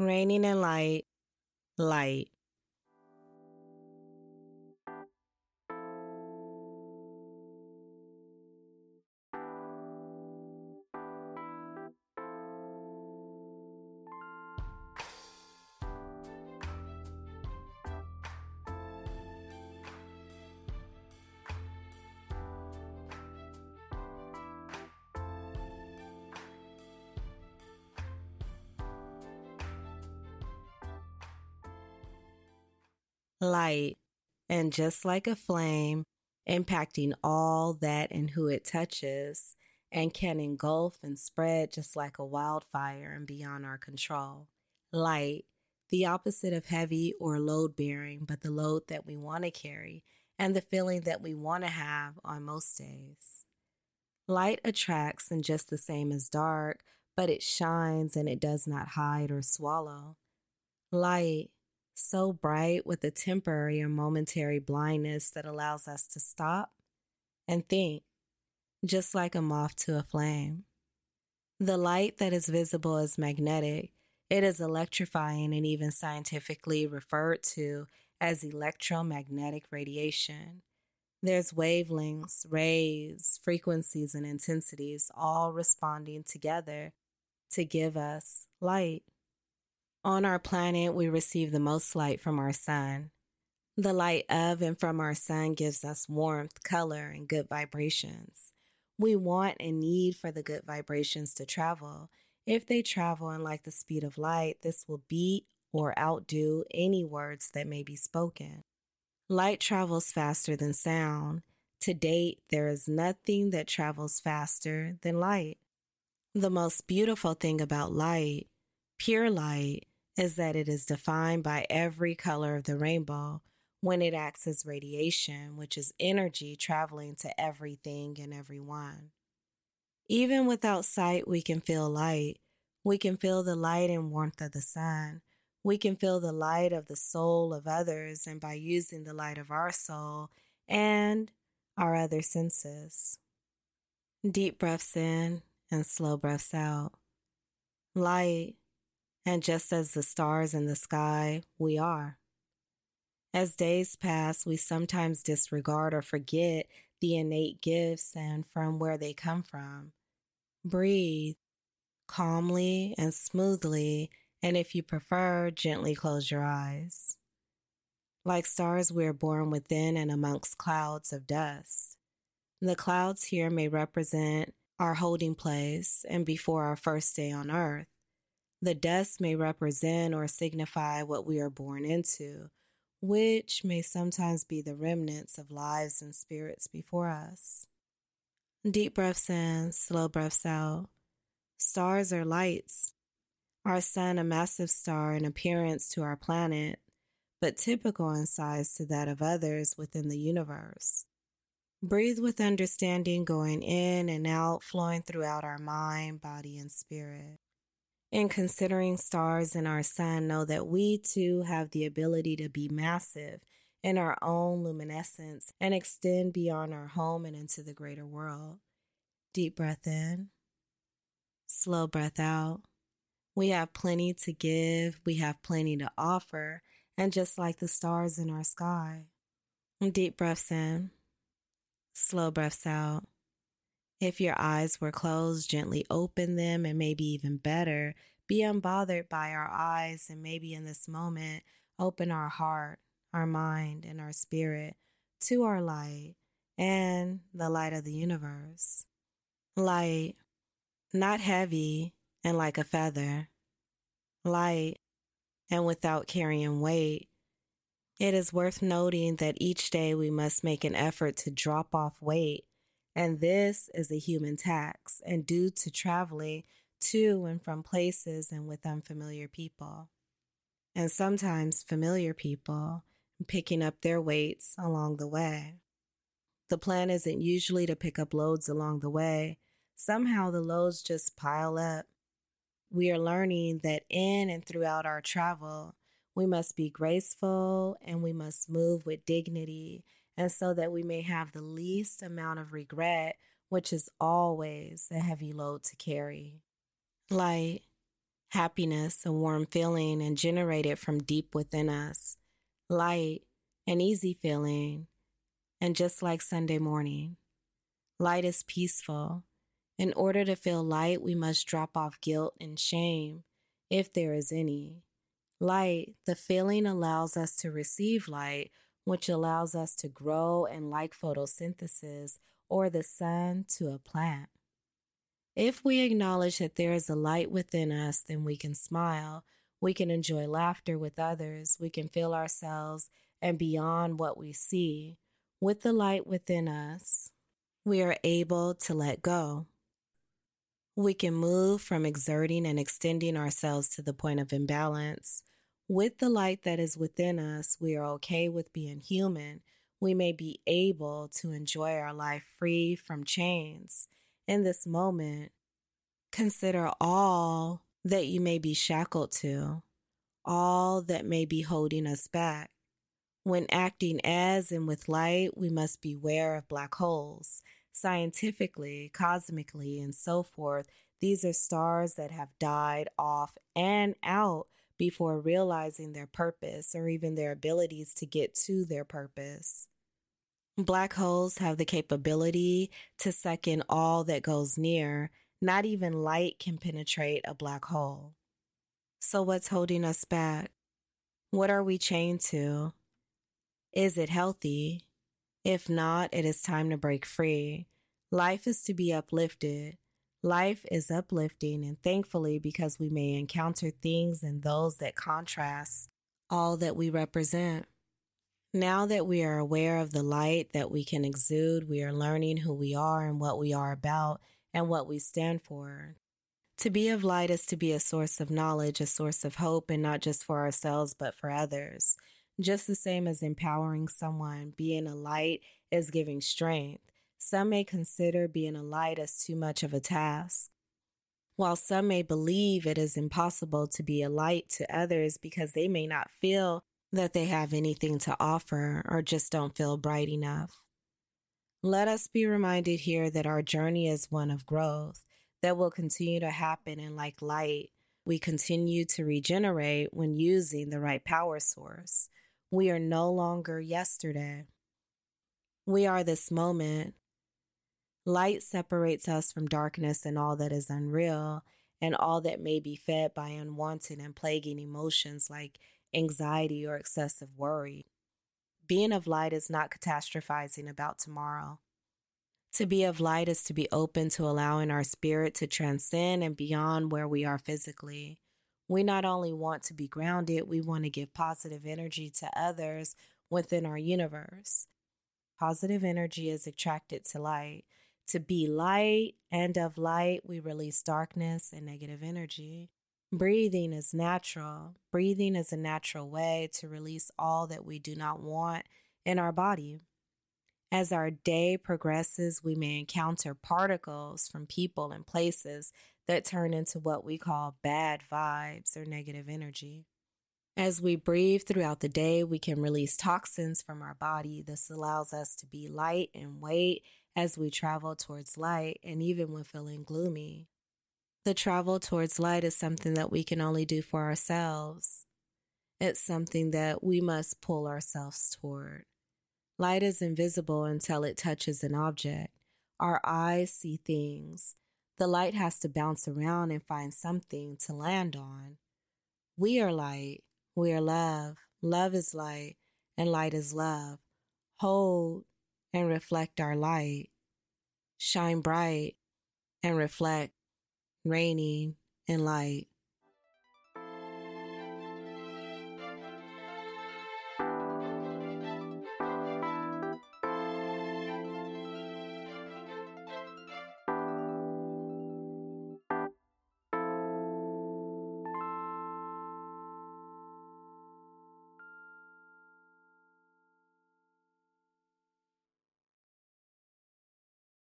Reigning In Light, light. Light, and just like a flame, impacting all that and who it touches, and can engulf and spread just like a wildfire and beyond our control. Light, the opposite of heavy or load bearing, but the load that we want to carry and the feeling that we want to have on most days. Light attracts and just the same as dark, but it shines and it does not hide or swallow. Light so bright with a temporary or momentary blindness that allows us to stop and think, just like a moth to a flame. The light that is visible is magnetic. It is electrifying and even scientifically referred to as electromagnetic radiation. There's wavelengths, rays, frequencies, and intensities all responding together to give us light. On our planet, we receive the most light from our sun. The light of and from our sun gives us warmth, color, and good vibrations. We want and need for the good vibrations to travel. If they travel in like the speed of light, this will beat or outdo any words that may be spoken. Light travels faster than sound. To date, there is nothing that travels faster than light. The most beautiful thing about light, pure light, is that it is defined by every color of the rainbow when it acts as radiation, which is energy traveling to everything and everyone. Even without sight, we can feel light. We can feel the light and warmth of the sun. We can feel the light of the soul of others, and by using the light of our soul and our other senses. Deep breaths in and slow breaths out. Light and just as the stars in the sky, we are. As days pass, we sometimes disregard or forget the innate gifts and from where they come from. Breathe calmly and smoothly, and if you prefer, gently close your eyes. Like stars, we are born within and amongst clouds of dust. The clouds here may represent our holding place and before our first day on earth. The dust may represent or signify what we are born into, which may sometimes be the remnants of lives and spirits before us. Deep breaths in, slow breaths out. Stars are lights. Our sun, a massive star in appearance to our planet, but typical in size to that of others within the universe. Breathe with understanding going in and out, flowing throughout our mind, body, and spirit. In considering stars in our sun, know that we too have the ability to be massive in our own luminescence and extend beyond our home and into the greater world. Deep breath in, slow breath out. We have plenty to give, we have plenty to offer, and just like the stars in our sky. Deep breaths in, slow breaths out. If your eyes were closed, gently open them, and maybe even better, be unbothered by our eyes, and maybe in this moment, open our heart, our mind, and our spirit to our light and the light of the universe. Light, not heavy and like a feather. Light and without carrying weight. It is worth noting that each day we must make an effort to drop off weight and this is a human tax, and due to traveling to and from places and with unfamiliar people. And sometimes familiar people picking up their weights along the way. The plan isn't usually to pick up loads along the way. Somehow the loads just pile up. We are learning that in and throughout our travel, we must be graceful and we must move with dignity and so that we may have the least amount of regret, which is always a heavy load to carry. Light, happiness, a warm feeling, and generated from deep within us, light, an easy feeling, and just like Sunday morning. Light is peaceful. In order to feel light, we must drop off guilt and shame, if there is any. Light, the feeling allows us to receive light, which allows us to grow and like photosynthesis or the sun to a plant. If we acknowledge that there is a light within us, then we can smile, we can enjoy laughter with others, we can feel ourselves and beyond what we see. With the light within us, we are able to let go. We can move from exerting and extending ourselves to the point of imbalance. With the light that is within us, we are okay with being human. We may be able to enjoy our life free from chains in this moment, consider all that you may be shackled to, all that may be holding us back. When acting as and with light, we must beware of black holes. Scientifically, cosmically, and so forth, these are stars that have died off and out before realizing their purpose or even their abilities to get to their purpose. Black holes have the capability to suck in all that goes near. Not even light can penetrate a black hole. So, what's holding us back? What are we chained to? Is it healthy? If not, it is time to break free. Life is to be uplifted. Life is uplifting, and thankfully, because we may encounter things and those that contrast all that we represent. Now that we are aware of the light that we can exude, we are learning who we are and what we are about and what we stand for. To be of light is to be a source of knowledge, a source of hope, and not just for ourselves, but for others. Just the same as empowering someone, being a light is giving strength. Some may consider being a light as too much of a task. While some may believe it is impossible to be a light to others because they may not feel that they have anything to offer or just don't feel bright enough. Let us be reminded here that our journey is one of growth that will continue to happen, and like light, we continue to regenerate when using the right power source. We are no longer yesterday. We are this moment. Light separates us from darkness and all that is unreal and all that may be fed by unwanted and plaguing emotions like anxiety, or excessive worry. Being of light is not catastrophizing about tomorrow. To be of light is to be open to allowing our spirit to transcend and beyond where we are physically. We not only want to be grounded, we want to give positive energy to others within our universe. Positive energy is attracted to light. To be light and of light, we release darkness and negative energy. Breathing is natural. Breathing is a natural way to release all that we do not want in our body. As our day progresses, we may encounter particles from people and places that turn into what we call bad vibes or negative energy. As we breathe throughout the day, we can release toxins from our body. This allows us to be light and weight as we travel towards light and even when feeling gloomy. The travel towards light is something that we can only do for ourselves. It's something that we must pull ourselves toward. Light is invisible until it touches an object. Our eyes see things. The light has to bounce around and find something to land on. We are light. We are love. Love is light, and light is love. Hold and reflect our light. Shine bright and reflect Reigning, and light.